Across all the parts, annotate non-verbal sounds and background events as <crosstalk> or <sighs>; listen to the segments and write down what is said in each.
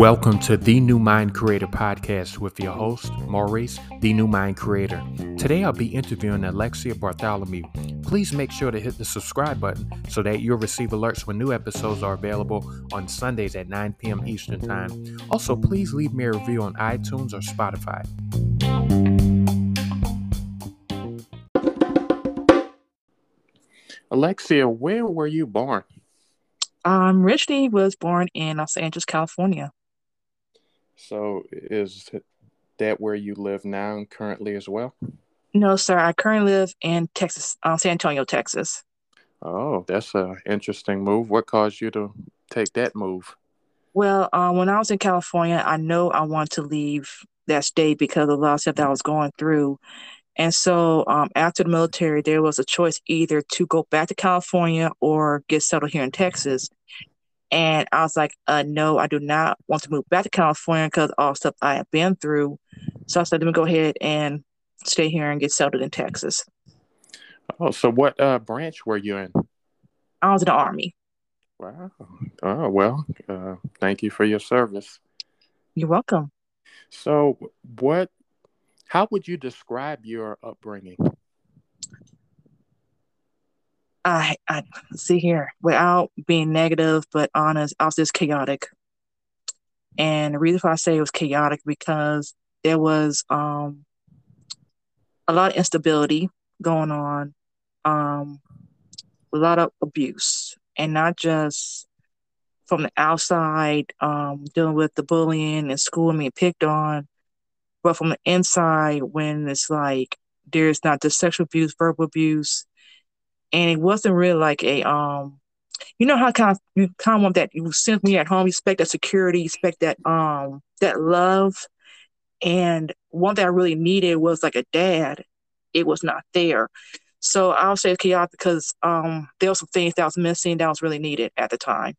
Welcome to the New Mind Creator podcast with your host, Maurice, the New Mind Creator. Today I'll be interviewing Alexia Bartholomew. Please make sure to hit the subscribe button so that you'll receive alerts when new episodes are available on Sundays at 9 p.m. Eastern Time. Also, please leave me a review on iTunes or Spotify. Alexia, where were you born? Um, Richie was born in Los Angeles, California. So is that where you live now currently as well? No, sir. I currently live in Texas, uh, San Antonio, Texas. Oh, that's an interesting move. What caused you to take that move? Well, uh, when I was in California, I know I wanted to leave that state because of a lot of stuff that I was going through. And so um, after the military, there was a choice either to go back to California or get settled here in Texas. And I was like, uh, no, I do not want to move back to California because all stuff I have been through. So I said, let me go ahead and stay here and get settled in Texas. Oh, so what uh, branch were you in? I was in the Army. Wow. Oh, well, uh, thank you for your service. You're welcome. So, what, how would you describe your upbringing? I I see here without being negative but honest, I was just chaotic. And the reason why I say it was chaotic because there was um a lot of instability going on, um, a lot of abuse, and not just from the outside, um, dealing with the bullying and school and being picked on, but from the inside when it's like there's not just sexual abuse, verbal abuse, and it wasn't really like a um you know how kind of you kind of want that you sent me at home, you expect that security, you expect that um that love. And one that I really needed was like a dad. It was not there. So I'll say chaotic because um there were some things that was missing that was really needed at the time.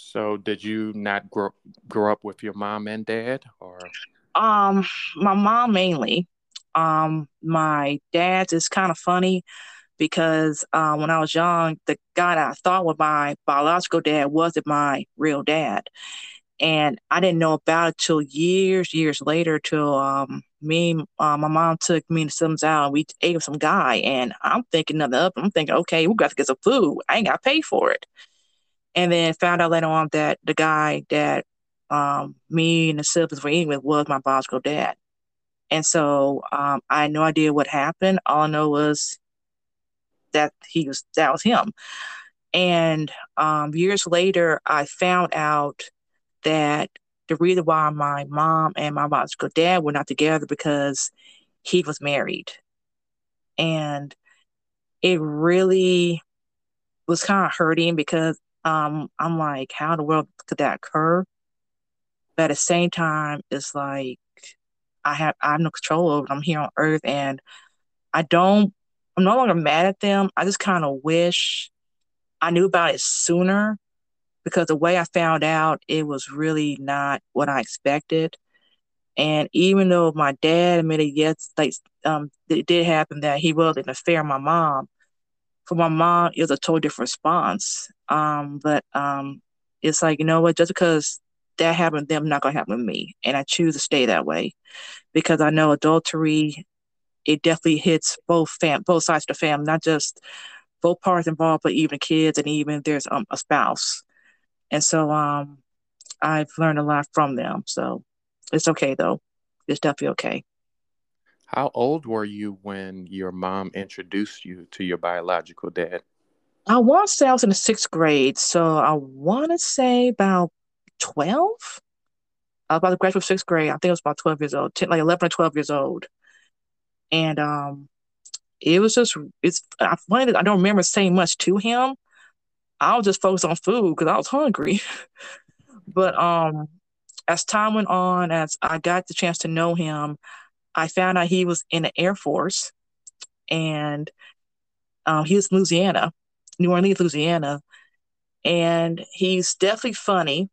So did you not grow grow up with your mom and dad or um my mom mainly. Um my dad's is kind of funny because uh, when I was young, the guy I thought was my biological dad wasn't my real dad. And I didn't know about it till years, years later, till um, me, uh, my mom took me to Sims out. and We ate with some guy, and I'm thinking nothing up. I'm thinking, okay, we got to get some food. I ain't got to pay for it. And then found out later on that the guy that um, me and the siblings were eating with was my biological dad. And so um, I had no idea what happened. All I know was that he was that was him. And um, years later, I found out that the reason why my mom and my biological dad were not together because he was married, and it really was kind of hurting because um, I'm like, how in the world could that occur? But at the same time, it's like I have I have no control over it. I'm here on Earth, and I don't I'm no longer mad at them. I just kind of wish I knew about it sooner because the way I found out, it was really not what I expected. And even though my dad admitted yes, like um, it did happen that he was an affair with my mom. For my mom, it was a totally different response. Um, but um, it's like you know what? Just because that happened to them, not gonna happen to me, and I choose to stay that way because I know adultery it definitely hits both fam both sides of the family, not just both parties involved, but even kids and even there's um, a spouse. And so um, I've learned a lot from them. So it's okay though. It's definitely okay. How old were you when your mom introduced you to your biological dad? I want to say I was in the sixth grade. So I want to say about 12. I was about to graduate sixth grade. I think I was about 12 years old, 10, like 11 or 12 years old and um, it was just it's I find I don't remember saying much to him. I was just focused on food because I was hungry. <laughs> but um, as time went on, as I got the chance to know him, I found out he was in the Air Force, and um, he was in Louisiana, New Orleans, Louisiana, and he's definitely funny,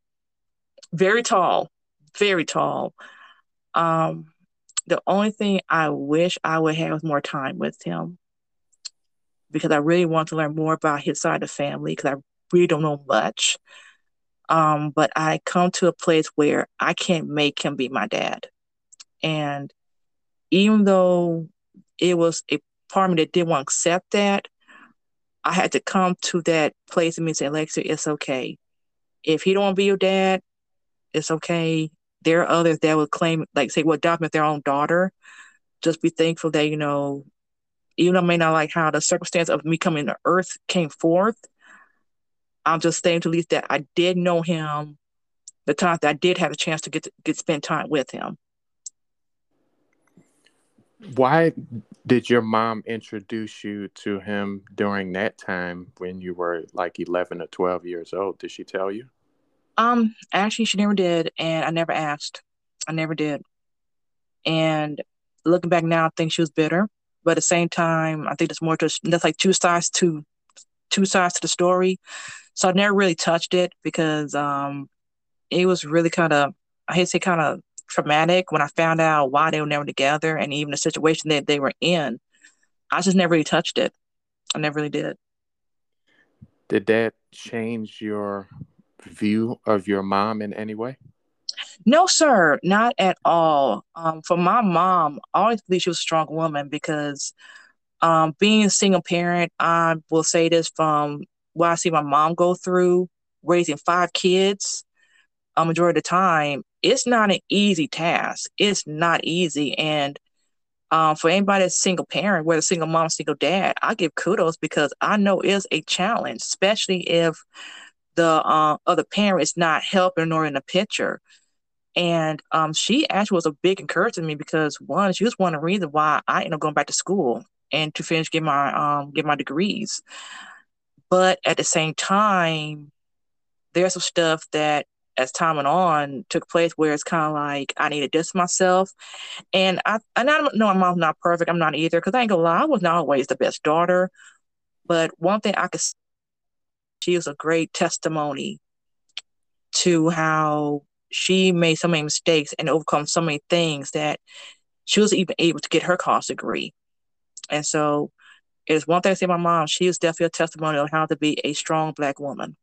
very tall, very tall. Um, the only thing I wish I would have more time with him. because I really want to learn more about his side of the family because I really don't know much. Um, but I come to a place where I can't make him be my dad. And even though it was a part of me that didn't want to accept that, I had to come to that place and me say, Alexia, it's okay. If he don't want to be your dad, it's okay. There are others that would claim, like say, well, adopt their own daughter. Just be thankful that, you know, even though I may not like how the circumstance of me coming to earth came forth, I'm just saying to at least that I did know him the times that I did have a chance to get to get spend time with him. Why did your mom introduce you to him during that time when you were like 11 or 12 years old? Did she tell you? Um, actually, she never did, and I never asked. I never did. And looking back now, I think she was bitter, but at the same time, I think it's more just that's like two sides to two sides to the story. So I never really touched it because um, it was really kind of I hate to say kind of traumatic when I found out why they were never together and even the situation that they were in. I just never really touched it. I never really did. Did that change your view of your mom in any way? No, sir, not at all. Um, for my mom, I always believe she was a strong woman because um, being a single parent, I will say this from what I see my mom go through, raising five kids, a majority of the time, it's not an easy task. It's not easy. And um, for anybody that's single parent, whether single mom, single dad, I give kudos because I know it's a challenge, especially if the uh, other parent is not helping or in the picture. And um, she actually was a big encouragement to me because one, she was one of the reasons why I ended up going back to school and to finish get my um get my degrees. But at the same time, there's some stuff that as time went on took place where it's kind of like I need to distance myself. And I and I know my mom's not perfect. I'm not either because I ain't gonna lie, I was not always the best daughter. But one thing I could she was a great testimony to how she made so many mistakes and overcome so many things that she was even able to get her college degree. And so it's one thing to say my mom, she is definitely a testimony on how to be a strong black woman.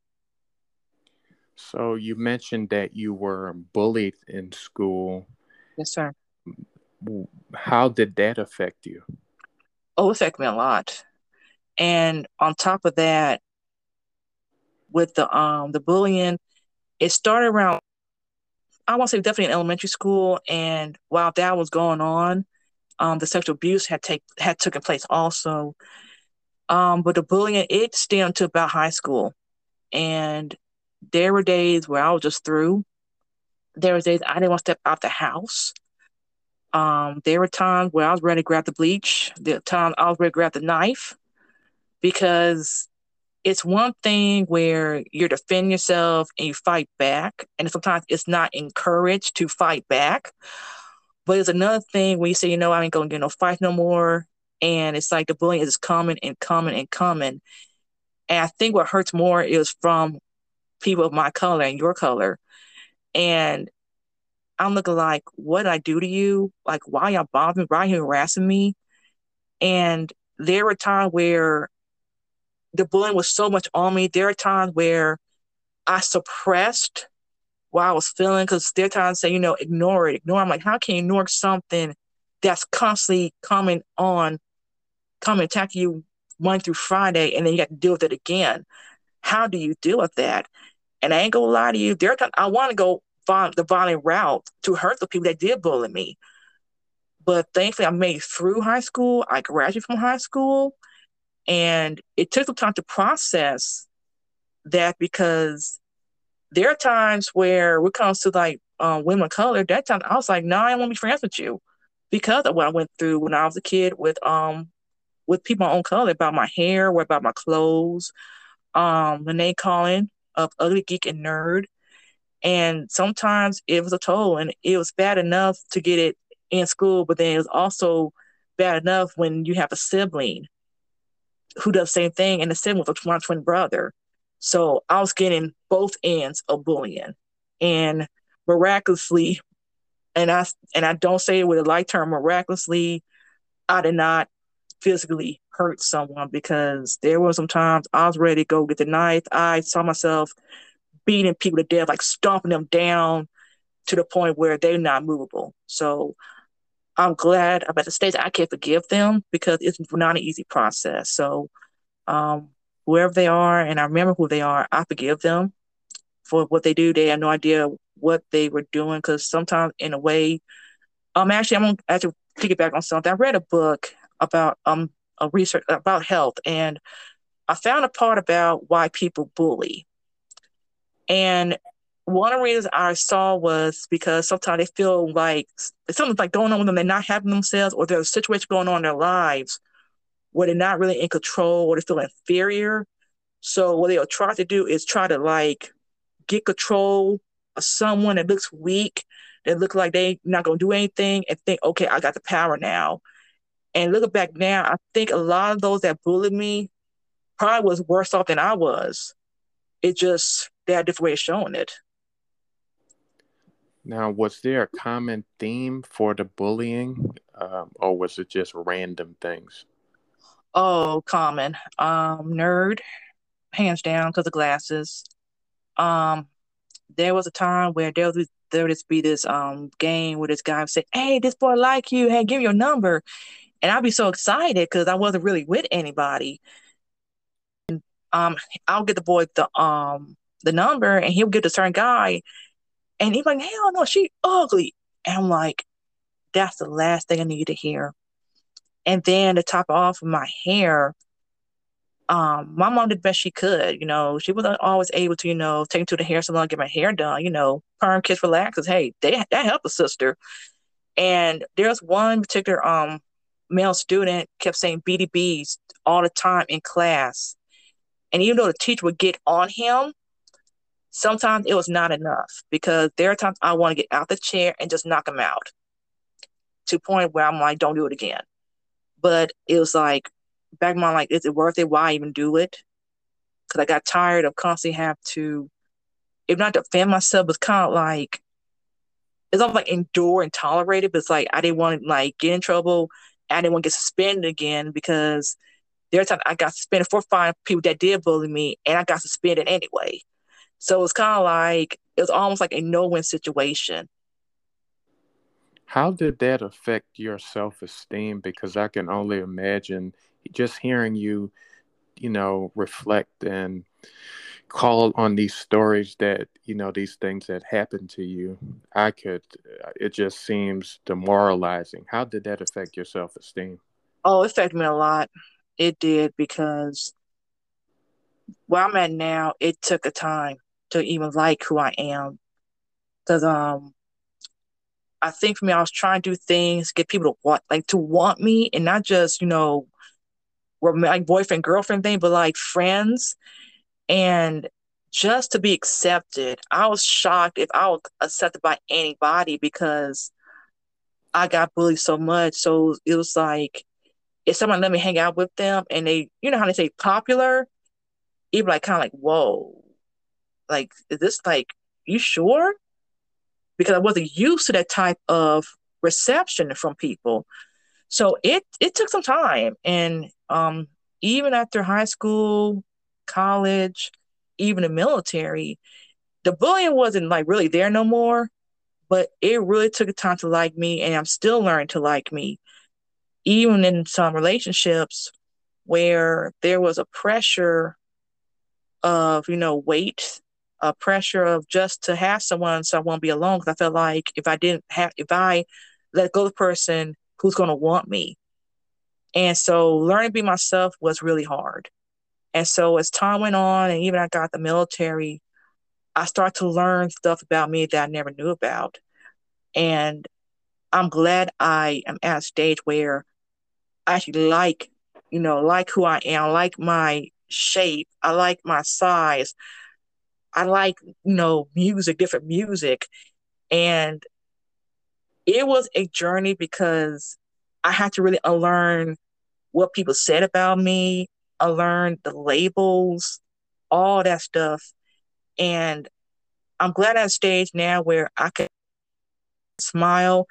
So you mentioned that you were bullied in school. Yes, sir. How did that affect you? Oh, it affected me a lot. And on top of that, with the um the bullying, it started around I want to say definitely in elementary school. And while that was going on, um, the sexual abuse had take had taken place also. Um, but the bullying it stemmed to about high school, and there were days where I was just through. There were days I didn't want to step out the house. Um, there were times where I was ready to grab the bleach. The time I was ready to grab the knife, because it's one thing where you're defending yourself and you fight back, and sometimes it's not encouraged to fight back. But it's another thing when you say, you know, I ain't gonna get no fight no more, and it's like the bullying is coming and coming and coming. And I think what hurts more is from people of my color and your color. And I'm looking like, what did I do to you? Like, why y'all bothering? Why you harassing me? And there were times where the bullying was so much on me. There are times where I suppressed what I was feeling because there are times say, you know, ignore it, ignore. I'm like, how can you ignore something that's constantly coming on, coming attacking you Monday through Friday, and then you got to deal with it again? How do you deal with that? And I ain't gonna lie to you, there I want to go the violent route to hurt the people that did bully me. But thankfully, I made through high school. I graduated from high school. And it took some time to process that because there are times where when it comes to like uh, women of color, that time I was like, no, nah, I don't want to be friends with you because of what I went through when I was a kid with um with people my own color about my hair, what about my clothes, um, the name calling of ugly geek and nerd. And sometimes it was a toll and it was bad enough to get it in school, but then it was also bad enough when you have a sibling who does the same thing, and the same with my twin brother. So I was getting both ends of bullying, and miraculously, and I and I don't say it with a light term. Miraculously, I did not physically hurt someone because there were some times I was ready to go get the knife. I saw myself beating people to death, like stomping them down to the point where they're not movable. So I'm glad I'm at the stage I can forgive them because it's not an easy process. So um, wherever they are, and I remember who they are, I forgive them for what they do. They have no idea what they were doing because sometimes, in a way, um, actually, I'm gonna actually piggyback on something. I read a book about um a research about health, and I found a part about why people bully. And one of the reasons I saw was because sometimes they feel like something's like going on with them, they're not having themselves, or there's a situation going on in their lives where they're not really in control or they feel inferior. So what they'll try to do is try to like get control of someone that looks weak, that look like they're not gonna do anything, and think, okay, I got the power now. And looking back now, I think a lot of those that bullied me probably was worse off than I was. It just they had a different way of showing it. Now, was there a common theme for the bullying, um, or was it just random things? Oh, common. Um, nerd, hands down, because of glasses. Um, there was a time where there was there would just be this um game where this guy would say, "Hey, this boy like you. Hey, give me your number," and I'd be so excited because I wasn't really with anybody. And, um, I'll get the boy the um the number, and he'll get the certain guy, and he's like, hell no, she ugly. And I'm like, that's the last thing I need to hear. And then to top off of my hair, um, my mom did the best she could. You know, she wasn't always able to, you know, take me to the hair salon, get my hair done, you know, perm kiss relaxes. Hey, they that helped a sister. And there's one particular um male student kept saying BDBs all the time in class. And even though the teacher would get on him, sometimes it was not enough because there are times I want to get out the chair and just knock him out to point where I'm like, don't do it again. But it was like, back in my like, is it worth it? Why even do it? Because I got tired of constantly have to, if not defend myself, it's kind of like, it's not like endure and tolerate it, but it's like I didn't want to like get in trouble. I didn't want to get suspended again because there are times I got suspended for five people that did bully me, and I got suspended anyway. So it's kind of like it was almost like a no-win situation. How did that affect your self-esteem? Because I can only imagine just hearing you, you know, reflect and call on these stories that you know these things that happened to you i could it just seems demoralizing how did that affect your self-esteem oh it affected me a lot it did because where i'm at now it took a time to even like who I am. Cause um I think for me I was trying to do things, get people to want like to want me and not just, you know, like boyfriend, girlfriend thing, but like friends. And just to be accepted. I was shocked if I was accepted by anybody because I got bullied so much. So it was like if someone let me hang out with them and they, you know how they say popular, it'd like kind of like, whoa, like, is this like, you sure? Because I wasn't used to that type of reception from people. So it it took some time. And um, even after high school, college, even the military, the bullying wasn't like really there no more. But it really took a time to like me, and I'm still learning to like me. Even in some relationships where there was a pressure of, you know, weight a pressure of just to have someone so I won't be alone. Because I felt like if I didn't have, if I let go of the person, who's going to want me? And so learning to be myself was really hard. And so as time went on, and even I got the military, I started to learn stuff about me that I never knew about. And I'm glad I am at a stage where I actually like, you know, like who I am, I like my shape, I like my size, I like, you know, music, different music. And it was a journey because I had to really unlearn what people said about me, unlearn the labels, all that stuff. And I'm glad at a stage now where I can smile.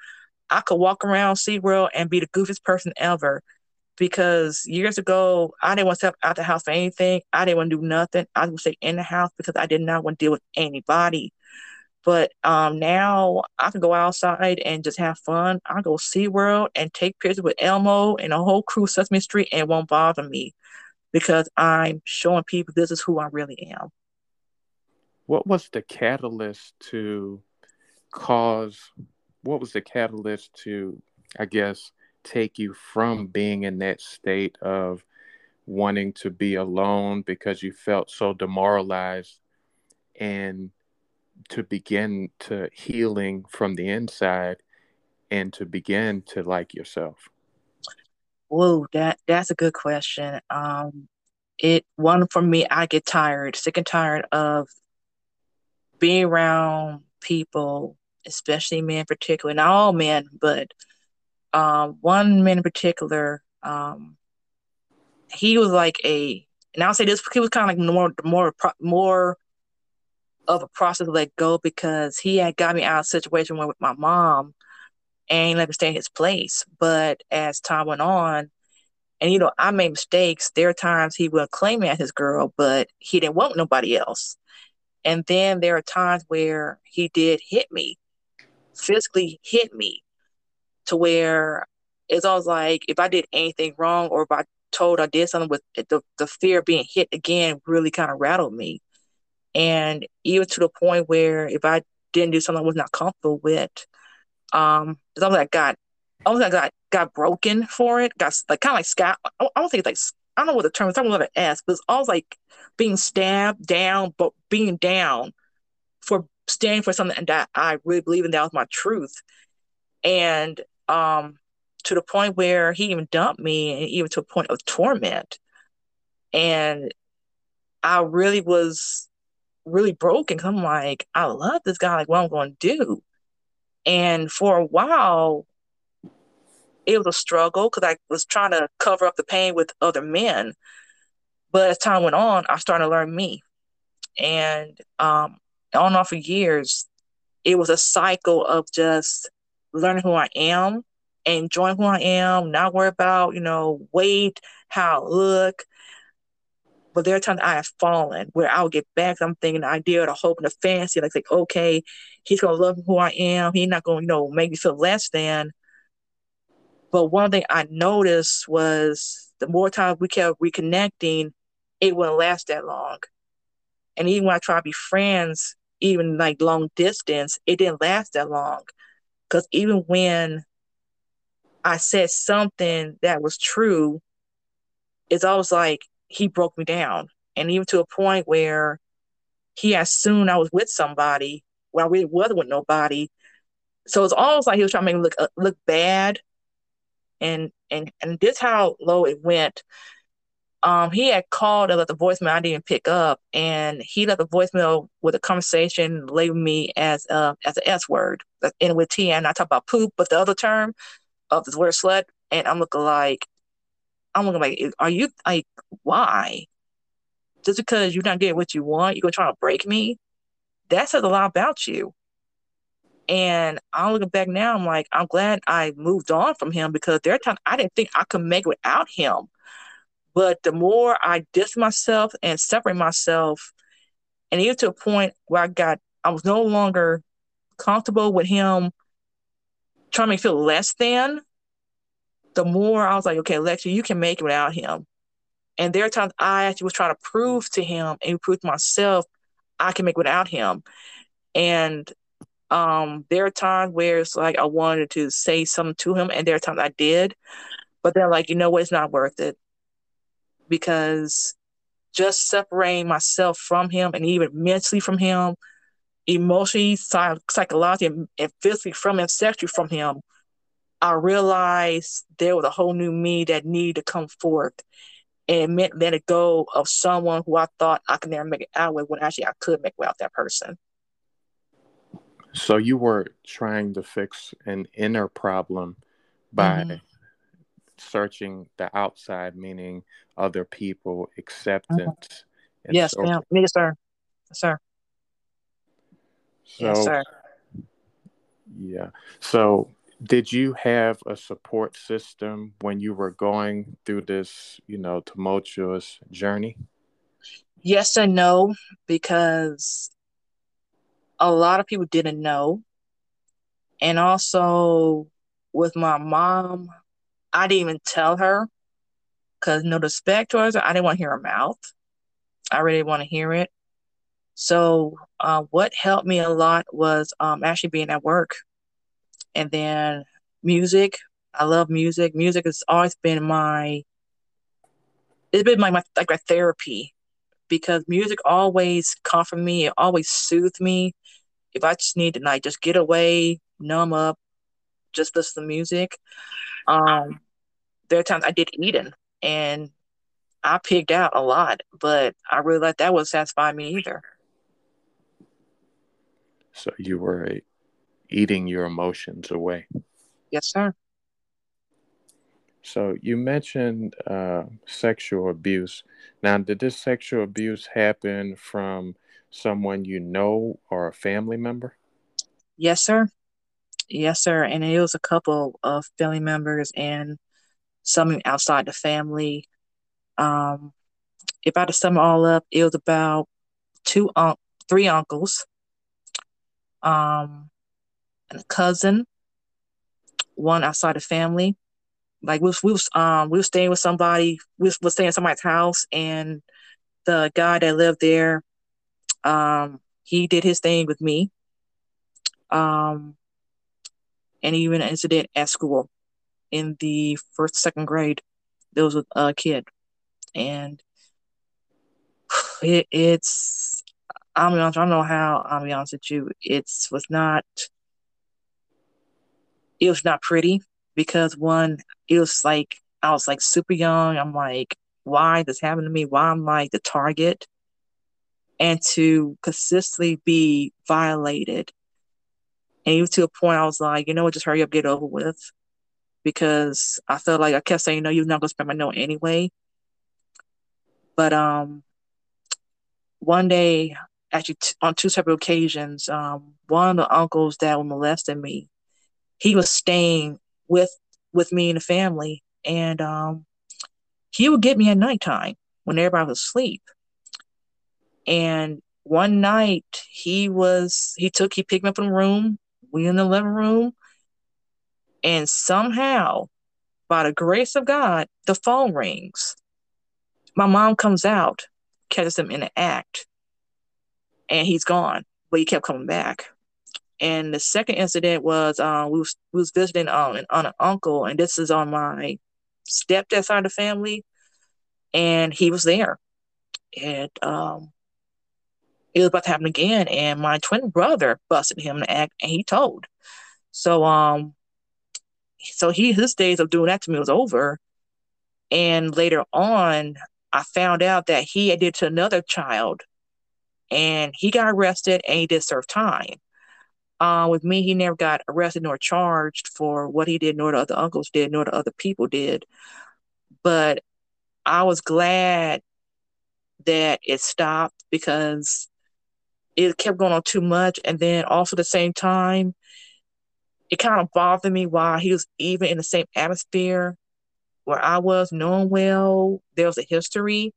I could walk around SeaWorld and be the goofiest person ever. because years ago I didn't want to step out the house for anything. I didn't want to do nothing. I would stay in the house because I did not want to deal with anybody. But um, now I can go outside and just have fun. I go SeaWorld and take pictures with Elmo and a whole crew Sesame Street and it won't bother me because I'm showing people this is who I really am. What was the catalyst to cause what was the catalyst to I guess take you from being in that state of wanting to be alone because you felt so demoralized and to begin to healing from the inside and to begin to like yourself? Whoa, that that's a good question. Um, it one for me, I get tired, sick and tired of being around people, especially men in particular, not all men, but um, one man in particular, um, he was like a, and I'll say this, he was kind of like more, more, more of a process to let go because he had got me out of a situation with my mom and let me stay in his place. But as time went on, and you know, I made mistakes. There are times he would claim me as his girl, but he didn't want nobody else. And then there are times where he did hit me, physically hit me to where it's always like if I did anything wrong or if I told I did something with the, the fear of being hit again really kind of rattled me. And even to the point where if I didn't do something I was not comfortable with, um, it's almost like got almost like got, got broken for it. Got like kind of like scab. I don't think it's like I don't know what the term is. I don't know what it is, but it's always like being stabbed down, but being down for standing for something that I really believe in. That was my truth. And um, to the point where he even dumped me, and even to a point of torment. And I really was really broken. Cause I'm like, I love this guy. Like, what I'm going to do? And for a while, it was a struggle because I was trying to cover up the pain with other men. But as time went on, I started to learn me. And um, on and off for years, it was a cycle of just learning who I am, enjoying who I am, not worry about, you know, weight, how I look. But there are times I have fallen where I'll get back. I'm thinking the idea, the hope, and the fancy, like, like okay, he's gonna love who I am. He's not gonna, you know, make me feel less than. But one thing I noticed was the more times we kept reconnecting, it wouldn't last that long. And even when I tried to be friends, even like long distance, it didn't last that long. Because even when I said something that was true, it's always like he broke me down. And even to a point where he assumed I was with somebody when I really wasn't with nobody. So it's almost like he was trying to make me look uh, look bad. And and and this how low it went. Um, he had called and left the voicemail I didn't pick up, and he left a voicemail with a conversation labeling me as uh, as an S word, in with T, and I talk about poop, but the other term of the word slut, and I'm looking like, I'm looking like, are you like, why? Just because you're not getting what you want, you're gonna try to break me? That says a lot about you. And I'm looking back now, I'm like, I'm glad I moved on from him because there are times I didn't think I could make it without him. But the more I distance myself and separate myself, and even to a point where I got, I was no longer comfortable with him trying to make feel less than, the more I was like, okay, Lexi, you can make it without him. And there are times I actually was trying to prove to him and prove to myself I can make without him. And um, there are times where it's like I wanted to say something to him, and there are times I did, but then like, you know what, it's not worth it because just separating myself from him and even mentally from him, emotionally, psych- psychologically, and physically from him, sexually from him, I realized there was a whole new me that needed to come forth. And meant letting go of someone who I thought I could never make it out with when actually I could make it without that person. So you were trying to fix an inner problem by mm-hmm. searching the outside, meaning other people, acceptance. Mm-hmm. Yes, so, ma'am. Yes, sir. Yes, sir. So, yes, sir. Yeah. So did you have a support system when you were going through this, you know, tumultuous journey? Yes and no, because a lot of people didn't know. And also with my mom, I didn't even tell her because no the towards her, I didn't want to hear her mouth. I really want to hear it. So uh, what helped me a lot was um, actually being at work and then music. I love music. Music has always been my it's been my, my like my therapy because music always comfort me. It always soothed me. If I just need to like just get away, numb up, just listen to music. Um, there are times I did Eden and I picked out a lot, but I really let that would satisfy me either. So you were eating your emotions away. Yes, sir. So you mentioned uh, sexual abuse. Now, did this sexual abuse happen from someone you know or a family member? Yes, sir. Yes, sir. And it was a couple of family members and some outside the family. Um, if I had to sum it all up, it was about two, un- three uncles, um, and a cousin, one outside the family. Like we was, we was um we were staying with somebody, we was, was staying at somebody's house, and the guy that lived there, um, he did his thing with me. Um, and even an incident at school in the first second grade. There was a, kid, and <sighs> it, it's be honest. I don't know how. I'm honest with you. It's was not it was not pretty because one, it was like I was like super young. I'm like, why this happened to me? Why I'm like the target? And to consistently be violated. And even to a point I was like, you know what, just hurry up, get over with. Because I felt like I kept saying, no, you're not gonna spend my note anyway. But um one day, actually t- on two separate occasions, um, one of the uncles that were molesting me, he was staying with with me and the family, and um, he would get me at nighttime when everybody was asleep. And one night he was he took he picked me up in the room. We in the living room, and somehow, by the grace of God, the phone rings. My mom comes out, catches him in the act, and he's gone. But he kept coming back. And the second incident was um, we was we was visiting um, an, on an uncle, and this is on my stepdad side of the family, and he was there, and um, it was about to happen again, and my twin brother busted him to act, and he told. So um, so he his days of doing that to me was over, and later on, I found out that he did to another child, and he got arrested and he did serve time. Uh, with me, he never got arrested nor charged for what he did, nor the other uncles did, nor the other people did. But I was glad that it stopped because it kept going on too much. And then also at the same time, it kind of bothered me why he was even in the same atmosphere where I was, knowing well there was a history.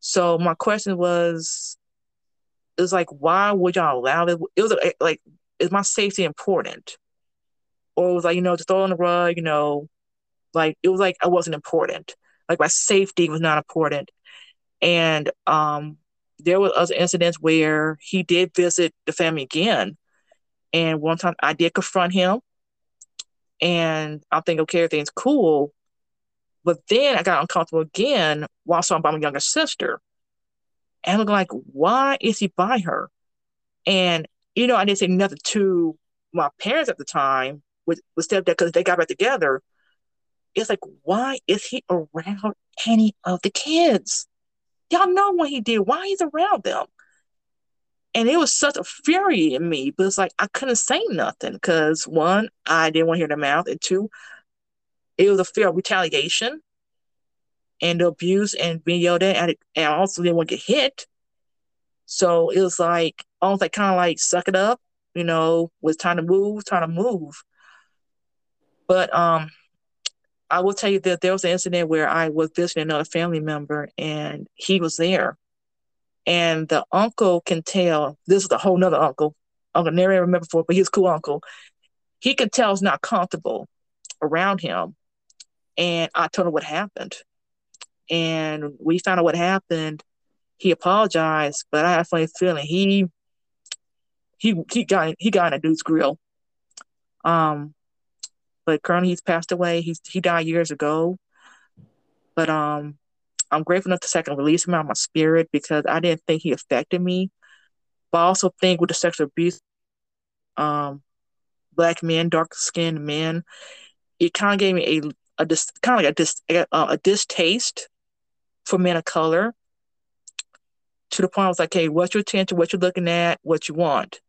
So my question was, it was like, why would y'all allow it? It was like, is my safety important? Or it was like, you know, just throw on the rug, you know, like it was like I wasn't important. Like my safety was not important. And um there were other incidents where he did visit the family again. And one time I did confront him and I think, okay, everything's cool. But then I got uncomfortable again while I saw by my younger sister. And I'm like, why is he by her? And you know, I didn't say nothing to my parents at the time with, with stepdad because they got back together. It's like, why is he around any of the kids? Y'all know what he did. Why he's around them? And it was such a fury in me, but it's like I couldn't say nothing because one, I didn't want to hear their mouth, and two, it was a fear of retaliation and abuse and being yelled at, and I also didn't want to get hit. So it was like almost like kind of like suck it up, you know, was time to move, time to move. But um, I will tell you that there was an incident where I was visiting another family member, and he was there, and the uncle can tell. This is a whole nother uncle. Uncle never remember before, but he's cool uncle. He can tell it's not comfortable around him, and I told him what happened, and we found out what happened. He apologized, but I have a funny feeling he he he got he got in a dude's grill. Um, but currently he's passed away. He's he died years ago. But um, I'm grateful enough to second release him out of my spirit because I didn't think he affected me. But I also think with the sexual abuse, um, black men, dark skinned men, it kind of gave me a a dis, kind of like a dis, a, a distaste for men of color. To the point I was like, hey, what's your attention? What you're looking at? What you want?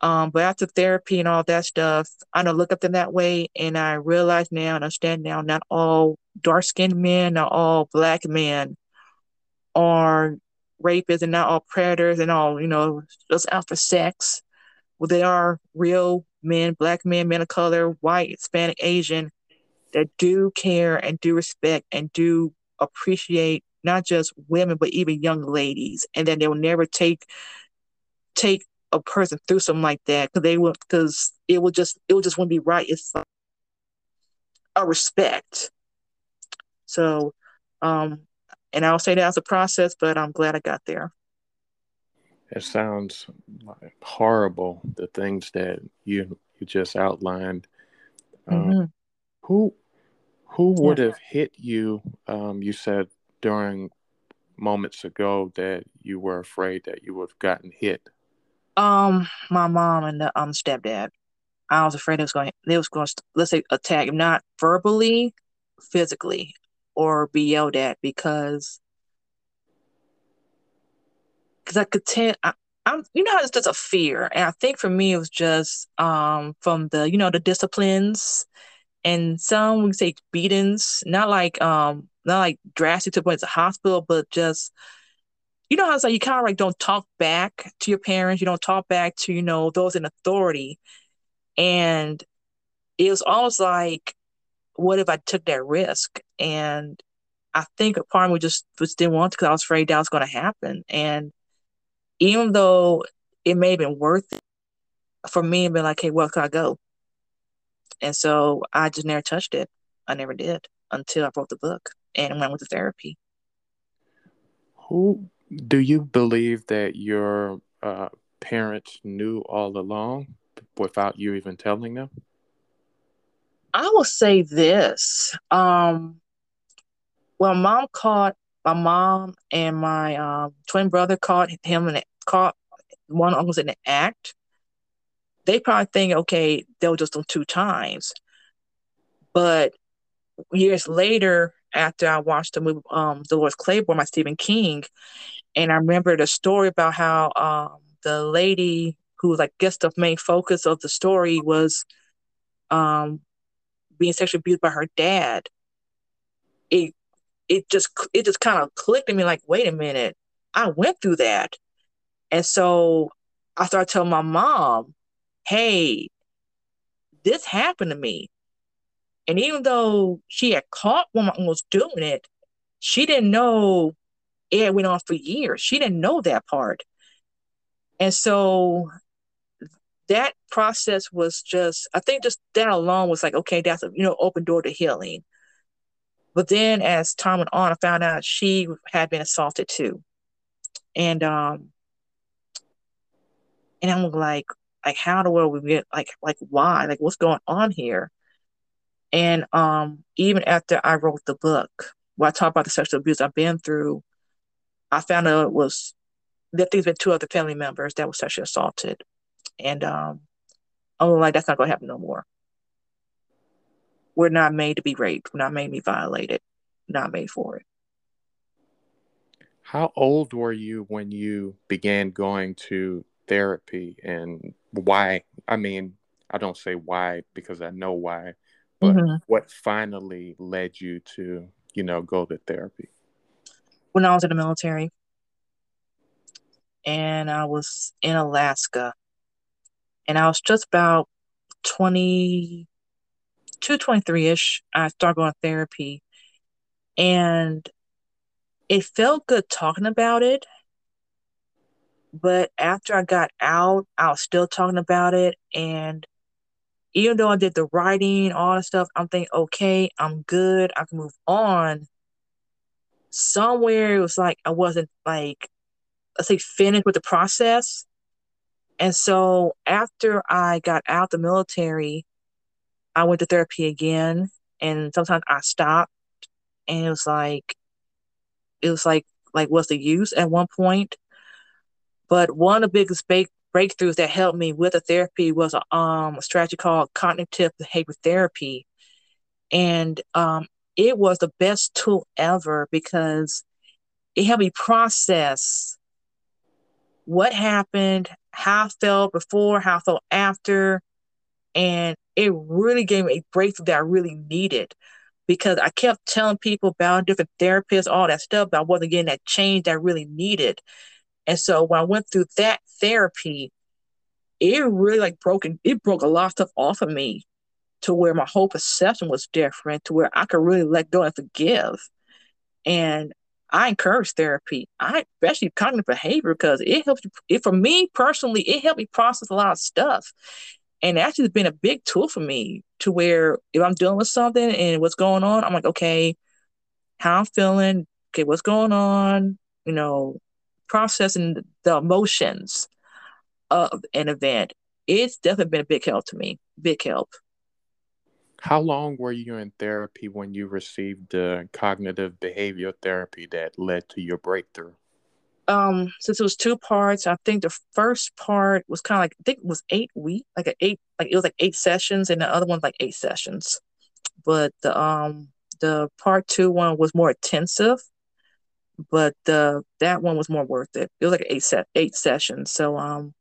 Um, but after therapy and all that stuff, I don't look at them that way. And I realize now and understand now not all dark skinned men, not all black men are rapists and not all predators and all, you know, just out for sex. Well, they are real men, black men, men of color, white, Hispanic, Asian, that do care and do respect and do appreciate not just women, but even young ladies. And then they will never take take a person through something like that because they will because it will just it will just wouldn't be right. It's like a respect. So, um, and I'll say that as a process, but I'm glad I got there. It sounds horrible. The things that you you just outlined. Um, mm-hmm. Who who would yeah. have hit you? Um, you said during moments ago that you were afraid that you would have gotten hit. Um, my mom and the um stepdad. I was afraid it was going. They was going to let's say attack him, not verbally, physically, or be yelled at because because I could tell. I, I'm, you know, it's just a fear, and I think for me it was just um from the you know the disciplines, and some we say beatings, not like um not like drastic to the point to hospital, but just you know how it's like you kind of like don't talk back to your parents, you don't talk back to, you know, those in authority. And it was almost like, what if I took that risk? And I think a part of me just, just didn't want to because I was afraid that was going to happen. And even though it may have been worth it for me to be like, hey, where can I go? And so I just never touched it. I never did until I wrote the book and went with the therapy. Who do you believe that your uh, parents knew all along without you even telling them? I will say this. Um, well, mom caught my mom and my um, twin brother caught him and caught one almost in the act. They probably think, okay, they'll just on two times. But years later, after I watched the movie um, Dolores Claiborne by Stephen King, and I remember the story about how um, the lady who was like guess the main focus of the story was um, being sexually abused by her dad. It it just it just kind of clicked in me like, wait a minute, I went through that, and so I started telling my mom, hey, this happened to me. And even though she had caught my was doing it, she didn't know it went on for years. She didn't know that part. And so that process was just, I think just that alone was like, okay, that's a, you know, open door to healing. But then as time went on, I found out she had been assaulted too. And, um, and I'm like, like, how the world we get, like, like, why? Like, what's going on here? And, um, even after I wrote the book, where I talk about the sexual abuse I've been through, I found out it was that there's been two other family members that were sexually assaulted. And um I'm like, that's not gonna happen no more. We're not made to be raped. We're not made to be violated. Not made for it. How old were you when you began going to therapy and why? I mean, I don't say why because I know why, but mm-hmm. what finally led you to, you know, go to therapy? when I was in the military. And I was in Alaska. And I was just about 20, 223 ish, I started going to therapy. And it felt good talking about it. But after I got out, I was still talking about it. And even though I did the writing, all the stuff, I'm thinking, okay, I'm good. I can move on. Somewhere it was like I wasn't like, let's say, finished with the process. And so after I got out the military, I went to therapy again. And sometimes I stopped and it was like, it was like, like, what's the use at one point? But one of the biggest breakthroughs that helped me with the therapy was a, um, a strategy called cognitive behavior therapy. And um, it was the best tool ever because it helped me process what happened, how I felt before, how I felt after. And it really gave me a breakthrough that I really needed because I kept telling people about different therapists, all that stuff, but I wasn't getting that change that I really needed. And so when I went through that therapy, it really like broke it broke a lot of stuff off of me to where my whole perception was different, to where I could really let go and forgive. And I encourage therapy. I especially cognitive behavior because it helps you. It, for me personally, it helped me process a lot of stuff, and actually, it's been a big tool for me to where if I'm dealing with something and what's going on, I'm like, okay, how I'm feeling. Okay, what's going on? You know, processing the emotions of an event. It's definitely been a big help to me. Big help. How long were you in therapy when you received the cognitive behavioral therapy that led to your breakthrough? Um, since it was two parts, I think the first part was kind of like I think it was eight weeks, like an eight, like it was like eight sessions, and the other one like eight sessions. But the um the part two one was more intensive, but the that one was more worth it. It was like eight set eight sessions, so um,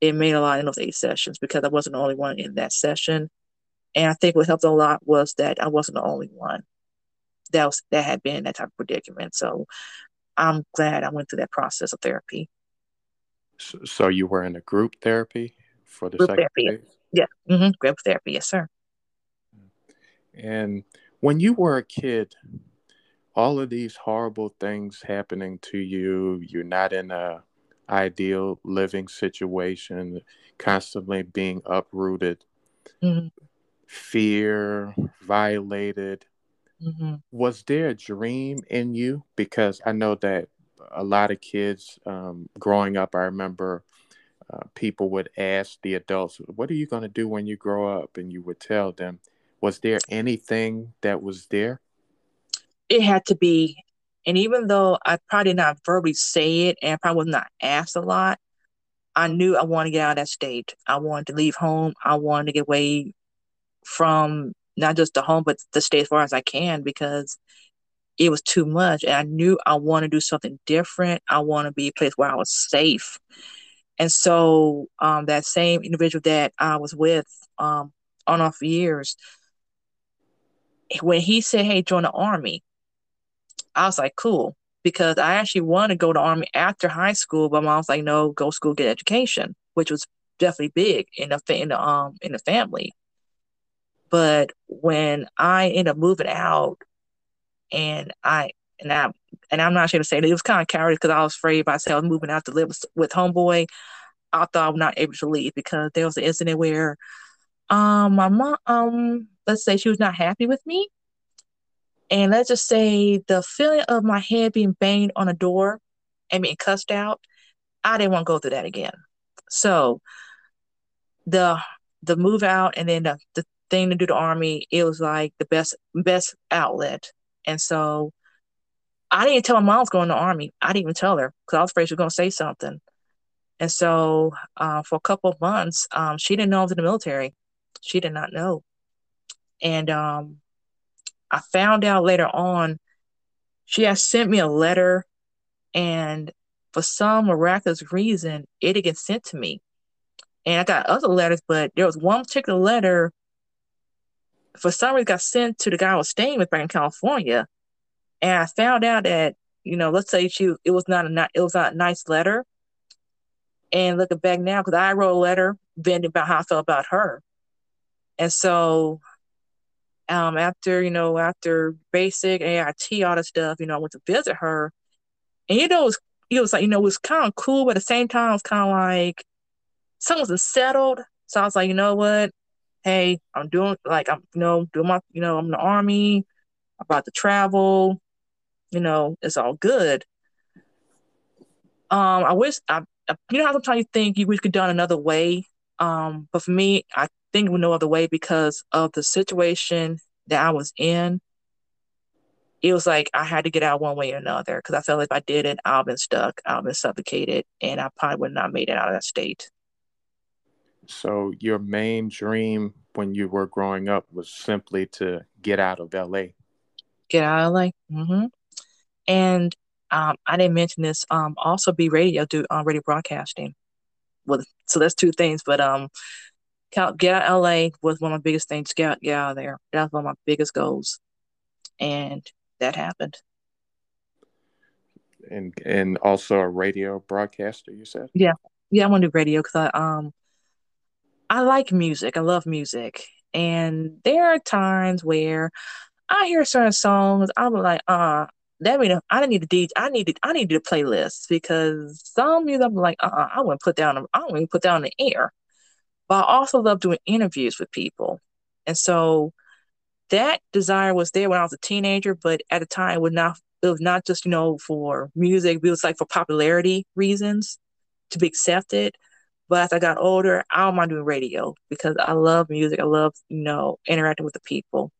it made a lot in those eight sessions because I wasn't the only one in that session and I think what helped a lot was that I wasn't the only one that was that had been in that type of predicament. So I'm glad I went through that process of therapy. So, you were in a group therapy for the group therapy. Phase? Yeah, mm-hmm. group therapy. Yes, sir. And when you were a kid, all of these horrible things happening to you, you're not in a ideal living situation, constantly being uprooted. Mm-hmm fear, violated. Mm-hmm. Was there a dream in you? Because I know that a lot of kids um, growing up, I remember uh, people would ask the adults, What are you going to do when you grow up? And you would tell them, Was there anything that was there? It had to be. And even though I probably not verbally say it and probably was not asked a lot, I knew I wanted to get out of that state. I wanted to leave home. I wanted to get away from not just the home, but the state as far as I can because it was too much. And I knew I want to do something different. I want to be a place where I was safe. And so um, that same individual that I was with um, on off years, when he said, Hey, join the army, I was like, cool. Because I actually wanted to go to army after high school, but mom was like, no, go school, get education, which was definitely big in the in the um in the family. But when I ended up moving out, and I and I and I'm not sure to say that it was kind of cowardly because I was afraid myself moving out to live with, with homeboy. I thought I was not able to leave because there was an incident where um my mom um let's say she was not happy with me. And let's just say the feeling of my head being banged on a door and being cussed out, I didn't want to go through that again. So the the move out and then the, the thing to do the army, it was like the best best outlet. And so I didn't tell my mom I was going to the army. I didn't even tell her because I was afraid she was going to say something. And so uh, for a couple of months, um, she didn't know I was in the military. She did not know. And um, I found out later on, she had sent me a letter, and for some miraculous reason, it had get sent to me. And I got other letters, but there was one particular letter for some reason got sent to the guy I was staying with back in California. And I found out that, you know, let's say she it was not a it was not a nice letter. And looking back now, because I wrote a letter venting about how I felt about her. And so um, after you know, after basic AIT, all that stuff, you know, I went to visit her, and you know, it was it was like you know, it was kind of cool, but at the same time, it was kind of like something was settled. So I was like, you know what? Hey, I'm doing like I'm you know doing my you know I'm in the army, I'm about to travel, you know, it's all good. Um, I wish I you know how sometimes you think you wish could done another way. Um, but for me, I think with no other way because of the situation that I was in. It was like I had to get out one way or another because I felt like if I didn't, I've been stuck, I've been suffocated, and I probably would not made it out of that state. So your main dream when you were growing up was simply to get out of LA. Get out of LA. Mm-hmm. And um, I didn't mention this. Um, also be radio, do uh, radio broadcasting. Well, so that's two things. But um, get out of LA was one of my biggest things. Get out, get out of there. That was one of my biggest goals, and that happened. And and also a radio broadcaster, you said. Yeah, yeah, I want to do radio because I um, I like music. I love music, and there are times where I hear certain songs. I'm like, uh, that mean I need a DJ. I needed I needed a playlist because some music I'm like, uh, uh I wouldn't put down. I wouldn't put down the air. But I also love doing interviews with people, and so that desire was there when I was a teenager. But at the time, it was not. It was not just you know for music. It was like for popularity reasons to be accepted. But as I got older, I don't mind doing radio because I love music. I love you know interacting with the people.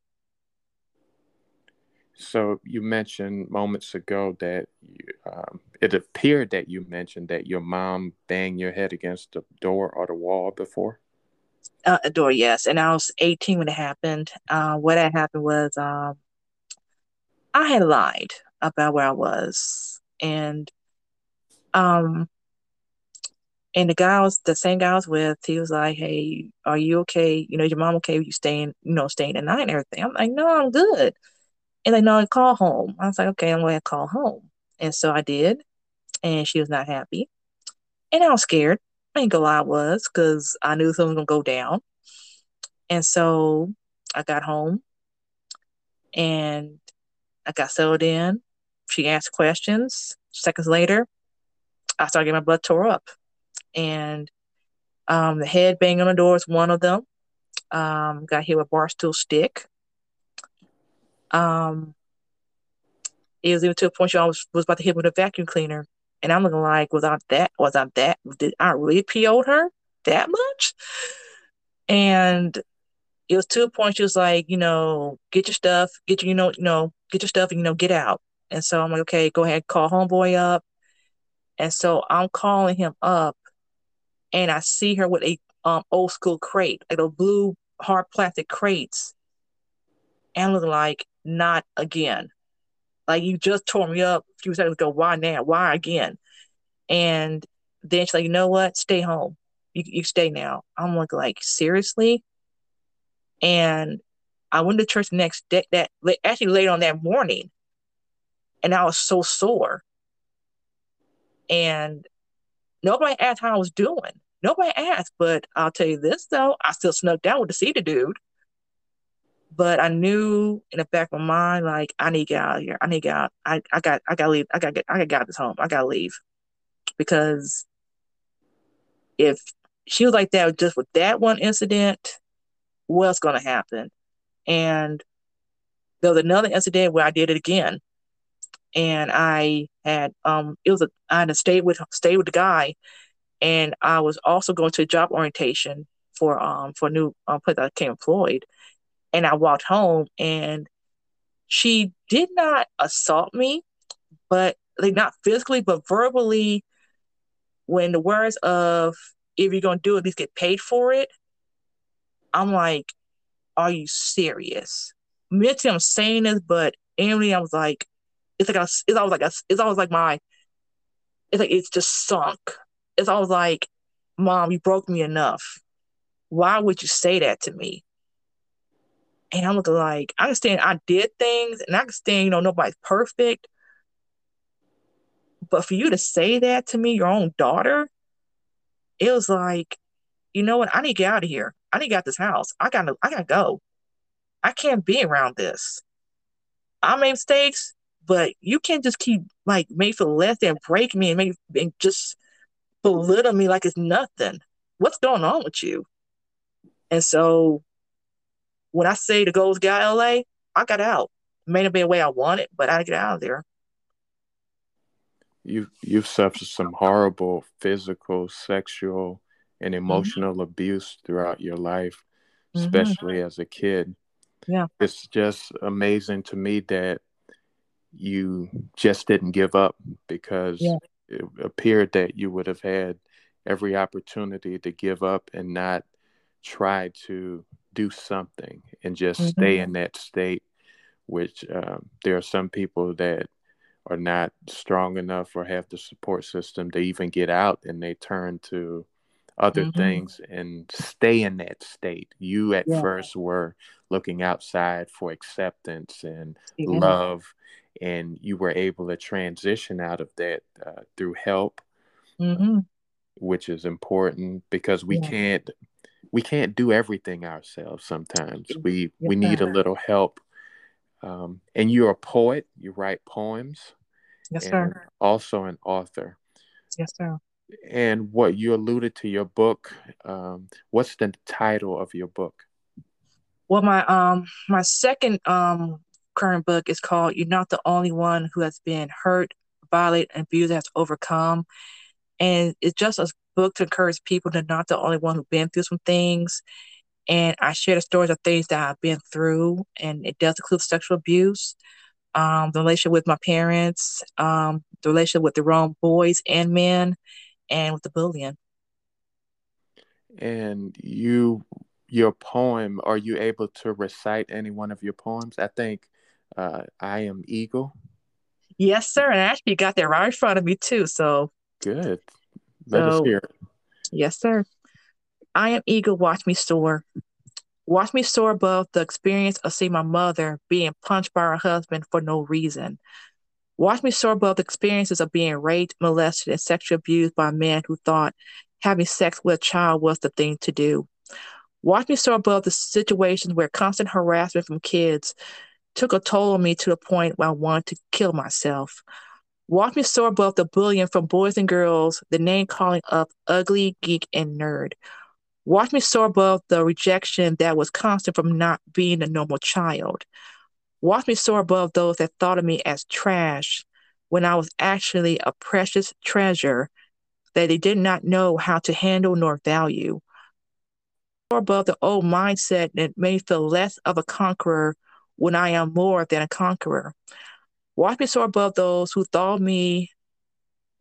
So you mentioned moments ago that you, um, it appeared that you mentioned that your mom banged your head against the door or the wall before. Uh, a door, yes. And I was 18 when it happened. Uh, what had happened was um, I had lied about where I was, and um, and the guy was the same guy I was with. He was like, "Hey, are you okay? You know, your mom okay? With you staying? You know, staying the night and everything?" I'm like, "No, I'm good." And like, no, I call home. I was like, okay, I'm going to call home. And so I did. And she was not happy. And I was scared. I ain't gonna lie, I was because I knew something was gonna go down. And so I got home and I got settled in. She asked questions. Seconds later, I started getting my blood tore up. And um, the head bang on the door is one of them. Um, got hit with a bar stool stick. Um, it was even to a point where I was, was about to hit with a vacuum cleaner. And I'm looking like, was I that, was I that, did I really PO'd her that much? And it was to a point she was like, you know, get your stuff, get your, you know, you know, get your stuff and, you know, get out. And so I'm like, okay, go ahead, call homeboy up. And so I'm calling him up and I see her with a um, old school crate, like a blue hard plastic crates. And I'm looking like, not again. Like you just tore me up a few seconds ago. Why now? Why again? And then she's like, you know what? Stay home. You you stay now. I'm like, like seriously. And I went to church the next day. That actually late on that morning, and I was so sore. And nobody asked how I was doing. Nobody asked, but I'll tell you this though, I still snuck down with the the dude. But I knew in the back of my mind, like, I need to get out of here. I need to get out. I, I got I gotta leave. I gotta get I gotta get out this home. I gotta leave. Because if she was like that just with that one incident, what's gonna happen? And there was another incident where I did it again. And I had um it was a I had to stay with stay with the guy and I was also going to a job orientation for um for new um, place I became employed and I walked home and she did not assault me, but like not physically, but verbally. When the words of "if you're gonna do it, at least get paid for it," I'm like, "Are you serious?" Mentally, I'm saying this, but inwardly, I was like, "It's like a, it's always like a, it's always like my, it's like it's just sunk." It's always like, "Mom, you broke me enough. Why would you say that to me?" And I'm looking like, I understand I did things and I understand, you know, nobody's perfect. But for you to say that to me, your own daughter, it was like, you know what? I need to get out of here. I need to get out this house. I gotta, I gotta go. I can't be around this. I made mistakes, but you can't just keep like make feel less and break me and make and just belittle me like it's nothing. What's going on with you? And so when I say the goals got LA, I got out. It may not be the way I wanted, but I get out of there. You you've suffered some horrible physical, sexual, and mm-hmm. emotional mm-hmm. abuse throughout your life, mm-hmm. especially mm-hmm. as a kid. Yeah. It's just amazing to me that you just didn't give up because yeah. it appeared that you would have had every opportunity to give up and not try to do something and just mm-hmm. stay in that state which uh, there are some people that are not strong enough or have the support system to even get out and they turn to other mm-hmm. things and stay in that state. You at yeah. first were looking outside for acceptance and yeah. love, and you were able to transition out of that uh, through help, mm-hmm. which is important because we yeah. can't we can't do everything ourselves. Sometimes we we need a little help. Um, and you're a poet. You write poems. Yes, sir. Also an author. Yes, sir and what you alluded to your book um, what's the title of your book well my um my second um current book is called you're not the only one who has been hurt violated and abused has overcome and it's just a book to encourage people to not the only one who've been through some things and i share the stories of things that i've been through and it does include sexual abuse um, the relationship with my parents um, the relationship with the wrong boys and men and with the bullying. And you, your poem, are you able to recite any one of your poems? I think uh, I Am Eagle. Yes, sir. And I actually got that right in front of me too. So good. Let so. Yes, sir. I am eagle. Watch me soar. Watch me soar above the experience of seeing my mother being punched by her husband for no reason. Watch me soar above the experiences of being raped, molested, and sexually abused by a man who thought having sex with a child was the thing to do. Watch me soar above the situations where constant harassment from kids took a toll on me to the point where I wanted to kill myself. Watch me soar above the bullying from boys and girls, the name calling of ugly, geek, and nerd. Watch me soar above the rejection that was constant from not being a normal child. Watch me soar above those that thought of me as trash when I was actually a precious treasure that they did not know how to handle nor value. Soar above the old mindset that made me feel less of a conqueror when I am more than a conqueror. Watch me soar above those who thought me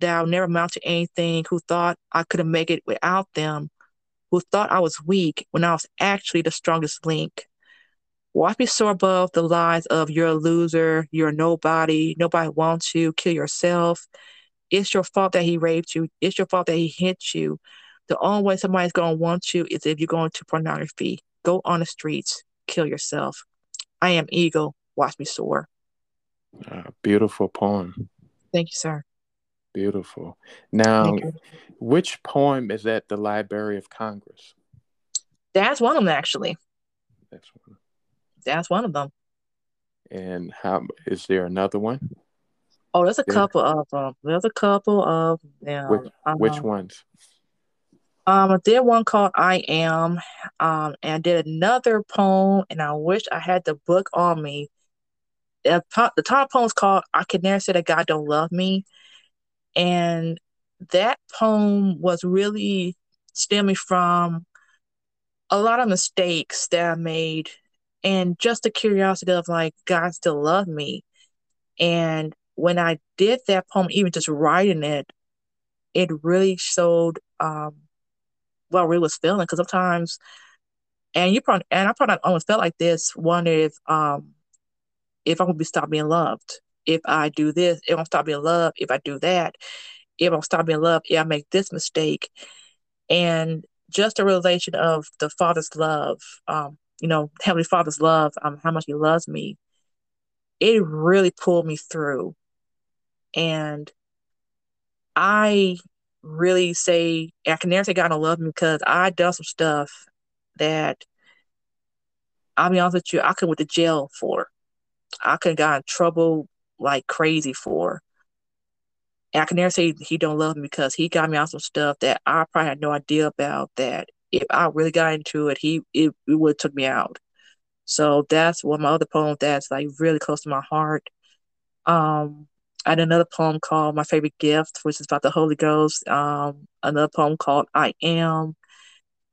I'll never amount to anything, who thought I couldn't make it without them, who thought I was weak when I was actually the strongest link. Watch me soar above the lies of you're a loser, you're nobody, nobody wants you, kill yourself. It's your fault that he raped you. It's your fault that he hit you. The only way somebody's going to want you is if you go into pornography. Go on the streets, kill yourself. I am eagle. Watch me soar. Uh, beautiful poem. Thank you, sir. Beautiful. Now, which poem is at the Library of Congress? That's one of them, actually. That's one that's one of them. And how is there another one? Oh, there's a yeah. couple of them. There's a couple of them. Which, um, which ones? Um, I did one called "I Am," um, and I did another poem, and I wish I had the book on me. The top, poem is called "I Can Never Say That God Don't Love Me," and that poem was really stemming from a lot of mistakes that I made and just the curiosity of like God still loved me. And when I did that poem, even just writing it, it really showed um what I really was feeling. Because sometimes, and you probably and I probably almost felt like this, wonder if um if I'm gonna be stop being loved, if I do this, if I'm stop being loved, if I do that, if I'm stop being loved, if I make this mistake, and just a realization of the Father's love, um, you know, Heavenly Father's love, um, how much He loves me, it really pulled me through. And I really say, I can never say God don't love me because I done some stuff that I'll be honest with you, I could went to jail for. I could got in trouble like crazy for. And I can never say he don't love me because he got me on some stuff that I probably had no idea about that if I really got into it, he it, it would have took me out. So that's one of my other poems that's like really close to my heart. Um I had another poem called My Favorite Gift, which is about the Holy Ghost. Um, another poem called I Am.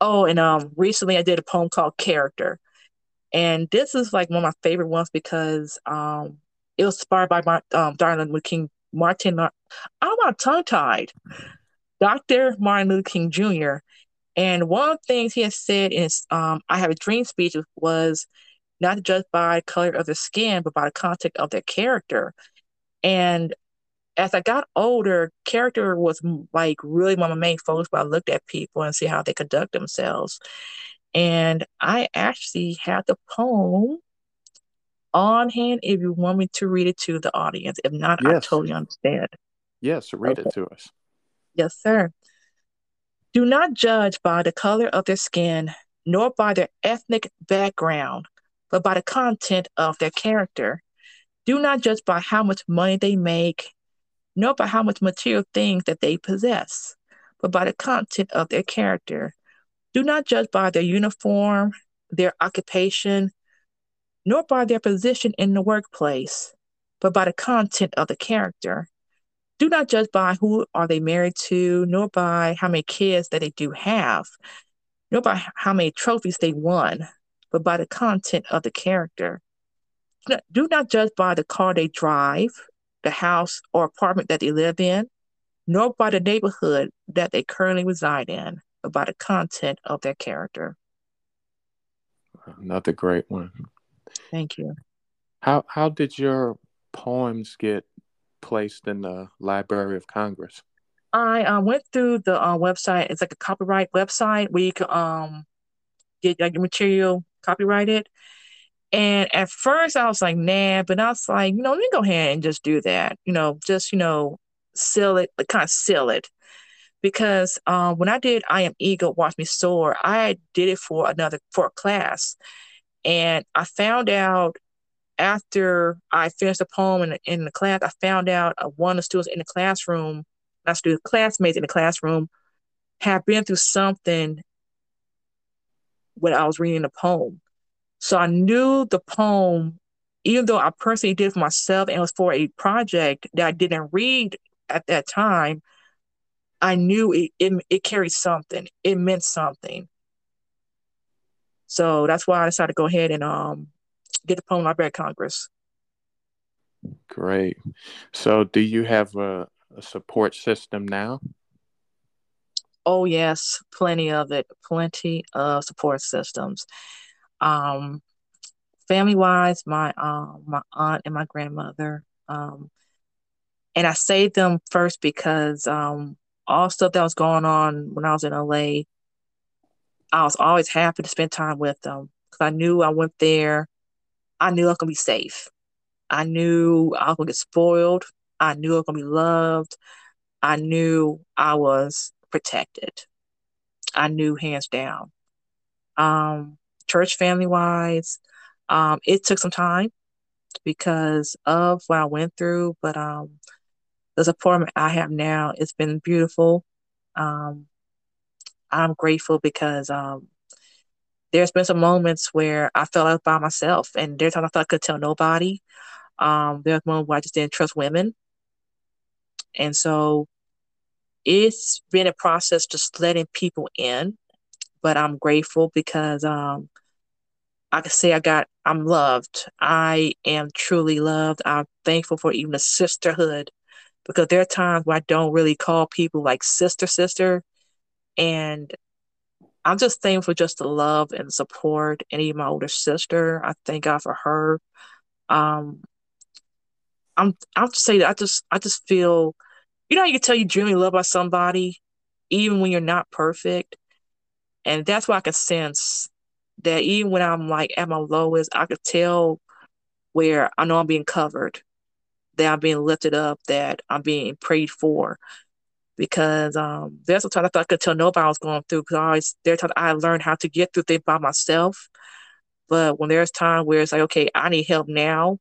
Oh, and um recently I did a poem called Character. And this is like one of my favorite ones because um it was inspired by my um Darling Luther King Martin I'm not tongue tied. Dr. Martin Luther King Jr. And one of the things he has said in his um, I Have a Dream speech was not to judge by color of their skin, but by the content of their character. And as I got older, character was like really one of my main focus when I looked at people and see how they conduct themselves. And I actually have the poem on hand if you want me to read it to the audience. If not, yes. I totally understand. Yes, read okay. it to us. Yes, sir. Do not judge by the color of their skin, nor by their ethnic background, but by the content of their character. Do not judge by how much money they make, nor by how much material things that they possess, but by the content of their character. Do not judge by their uniform, their occupation, nor by their position in the workplace, but by the content of the character do not judge by who are they married to, nor by how many kids that they do have, nor by how many trophies they won, but by the content of the character. Do not judge by the car they drive, the house or apartment that they live in, nor by the neighborhood that they currently reside in, by the content of their character. Another great one. Thank you. How how did your poems get placed in the Library of Congress? I uh, went through the uh, website. It's like a copyright website where you can um, get like your material copyrighted. And at first I was like, nah, but I was like, you know, let me go ahead and just do that. You know, just, you know, seal it, like kind of seal it. Because um, when I did I Am Eagle, Watch Me Soar, I did it for another, for a class. And I found out after I finished the poem in, in the class, I found out uh, one of the students in the classroom, not students, classmates in the classroom, had been through something when I was reading the poem. So I knew the poem, even though I personally did it for myself and it was for a project that I didn't read at that time, I knew it, it, it carried something. It meant something. So that's why I decided to go ahead and um get the poem Library of Congress. Great. So, do you have a, a support system now? Oh yes, plenty of it. Plenty of support systems. Um, family wise, my um my aunt and my grandmother. Um, and I say them first because um all stuff that was going on when I was in LA, I was always happy to spend time with them because I knew I went there I knew I was gonna be safe. I knew I was gonna get spoiled. I knew I was gonna be loved. I knew I was protected. I knew hands down. Um, church family wise, um, it took some time because of what I went through, but um, the support I have now, it's been beautiful. Um, I'm grateful because um, there's been some moments where I felt like by myself, and there's times I thought I could tell nobody. Um, there's moments where I just didn't trust women, and so it's been a process just letting people in. But I'm grateful because um, I can say I got I'm loved. I am truly loved. I'm thankful for even the sisterhood because there are times where I don't really call people like sister sister, and I'm just thankful just the love and support, and even my older sister. I thank God for her. Um, I'm I'll just say that I just I just feel, you know, you can tell you genuinely love by somebody, even when you're not perfect, and that's why I can sense that even when I'm like at my lowest, I could tell where I know I'm being covered, that I'm being lifted up, that I'm being prayed for because um, there's a time I thought I could tell nobody I was going through because I always there time I learned how to get through things by myself. But when there's time where it's like, okay, I need help now,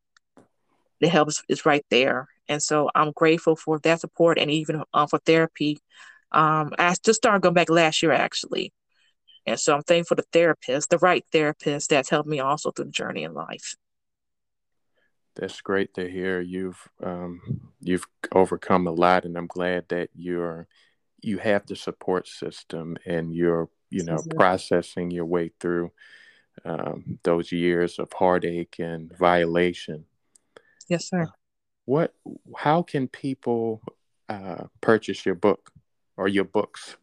the help is, is right there. And so I'm grateful for that support and even uh, for therapy. Um, I just started going back last year, actually. And so I'm thankful for the therapist, the right therapist that's helped me also through the journey in life. That's great to hear. You've um, you've overcome a lot, and I'm glad that you're you have the support system and you're you know mm-hmm. processing your way through um, those years of heartache and violation. Yes, sir. What? How can people uh, purchase your book or your books?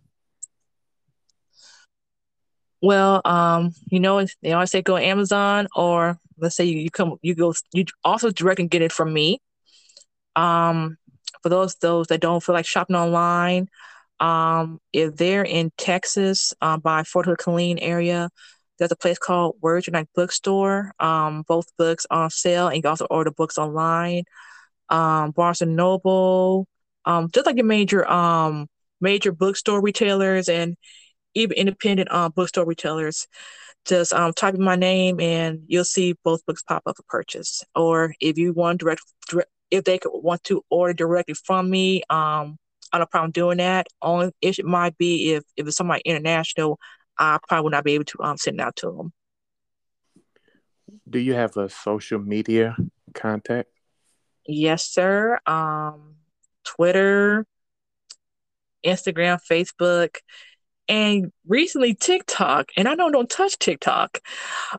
Well, um, you know, they always say go Amazon, or let's say you, you come, you go, you also direct and get it from me. Um, for those those that don't feel like shopping online, um, if they're in Texas, uh, by Fort Hood, Killeen area, there's a place called Words Unite Bookstore. Um, both books on sale, and you can also order books online. Um, Barnes and Noble, um, just like your major um major bookstore retailers and even independent um bookstore retailers. Just um type in my name and you'll see both books pop up for purchase. Or if you want direct, direct if they could want to order directly from me, um, I don't have a problem doing that. Only issue might be if if it's somebody international, I probably would not be able to um, send it out to them. Do you have a social media contact? Yes, sir. Um, Twitter, Instagram, Facebook, and recently TikTok. And I don't don't touch TikTok.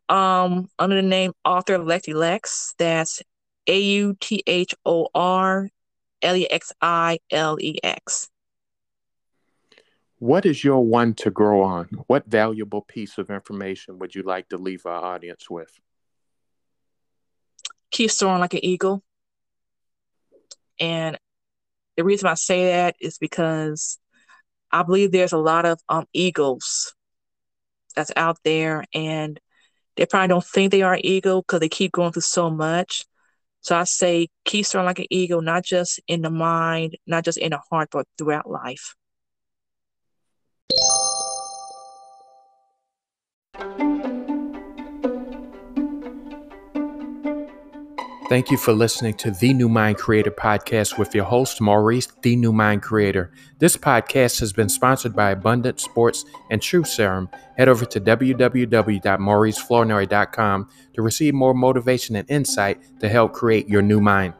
Um, under the name author Lexi Lex. That's A U T H O R L E X I L E X. What is your one to grow on? What valuable piece of information would you like to leave our audience with? Keep soaring like an eagle. And the reason I say that is because I believe there's a lot of um, eagles that's out there, and they probably don't think they are eagle because they keep going through so much. So I say keep soaring like an eagle, not just in the mind, not just in the heart, but throughout life. Thank you for listening to the New Mind Creator podcast with your host, Maurice, the New Mind Creator. This podcast has been sponsored by Abundant Sports and True Serum. Head over to www.mauriceflournoy.com to receive more motivation and insight to help create your new mind.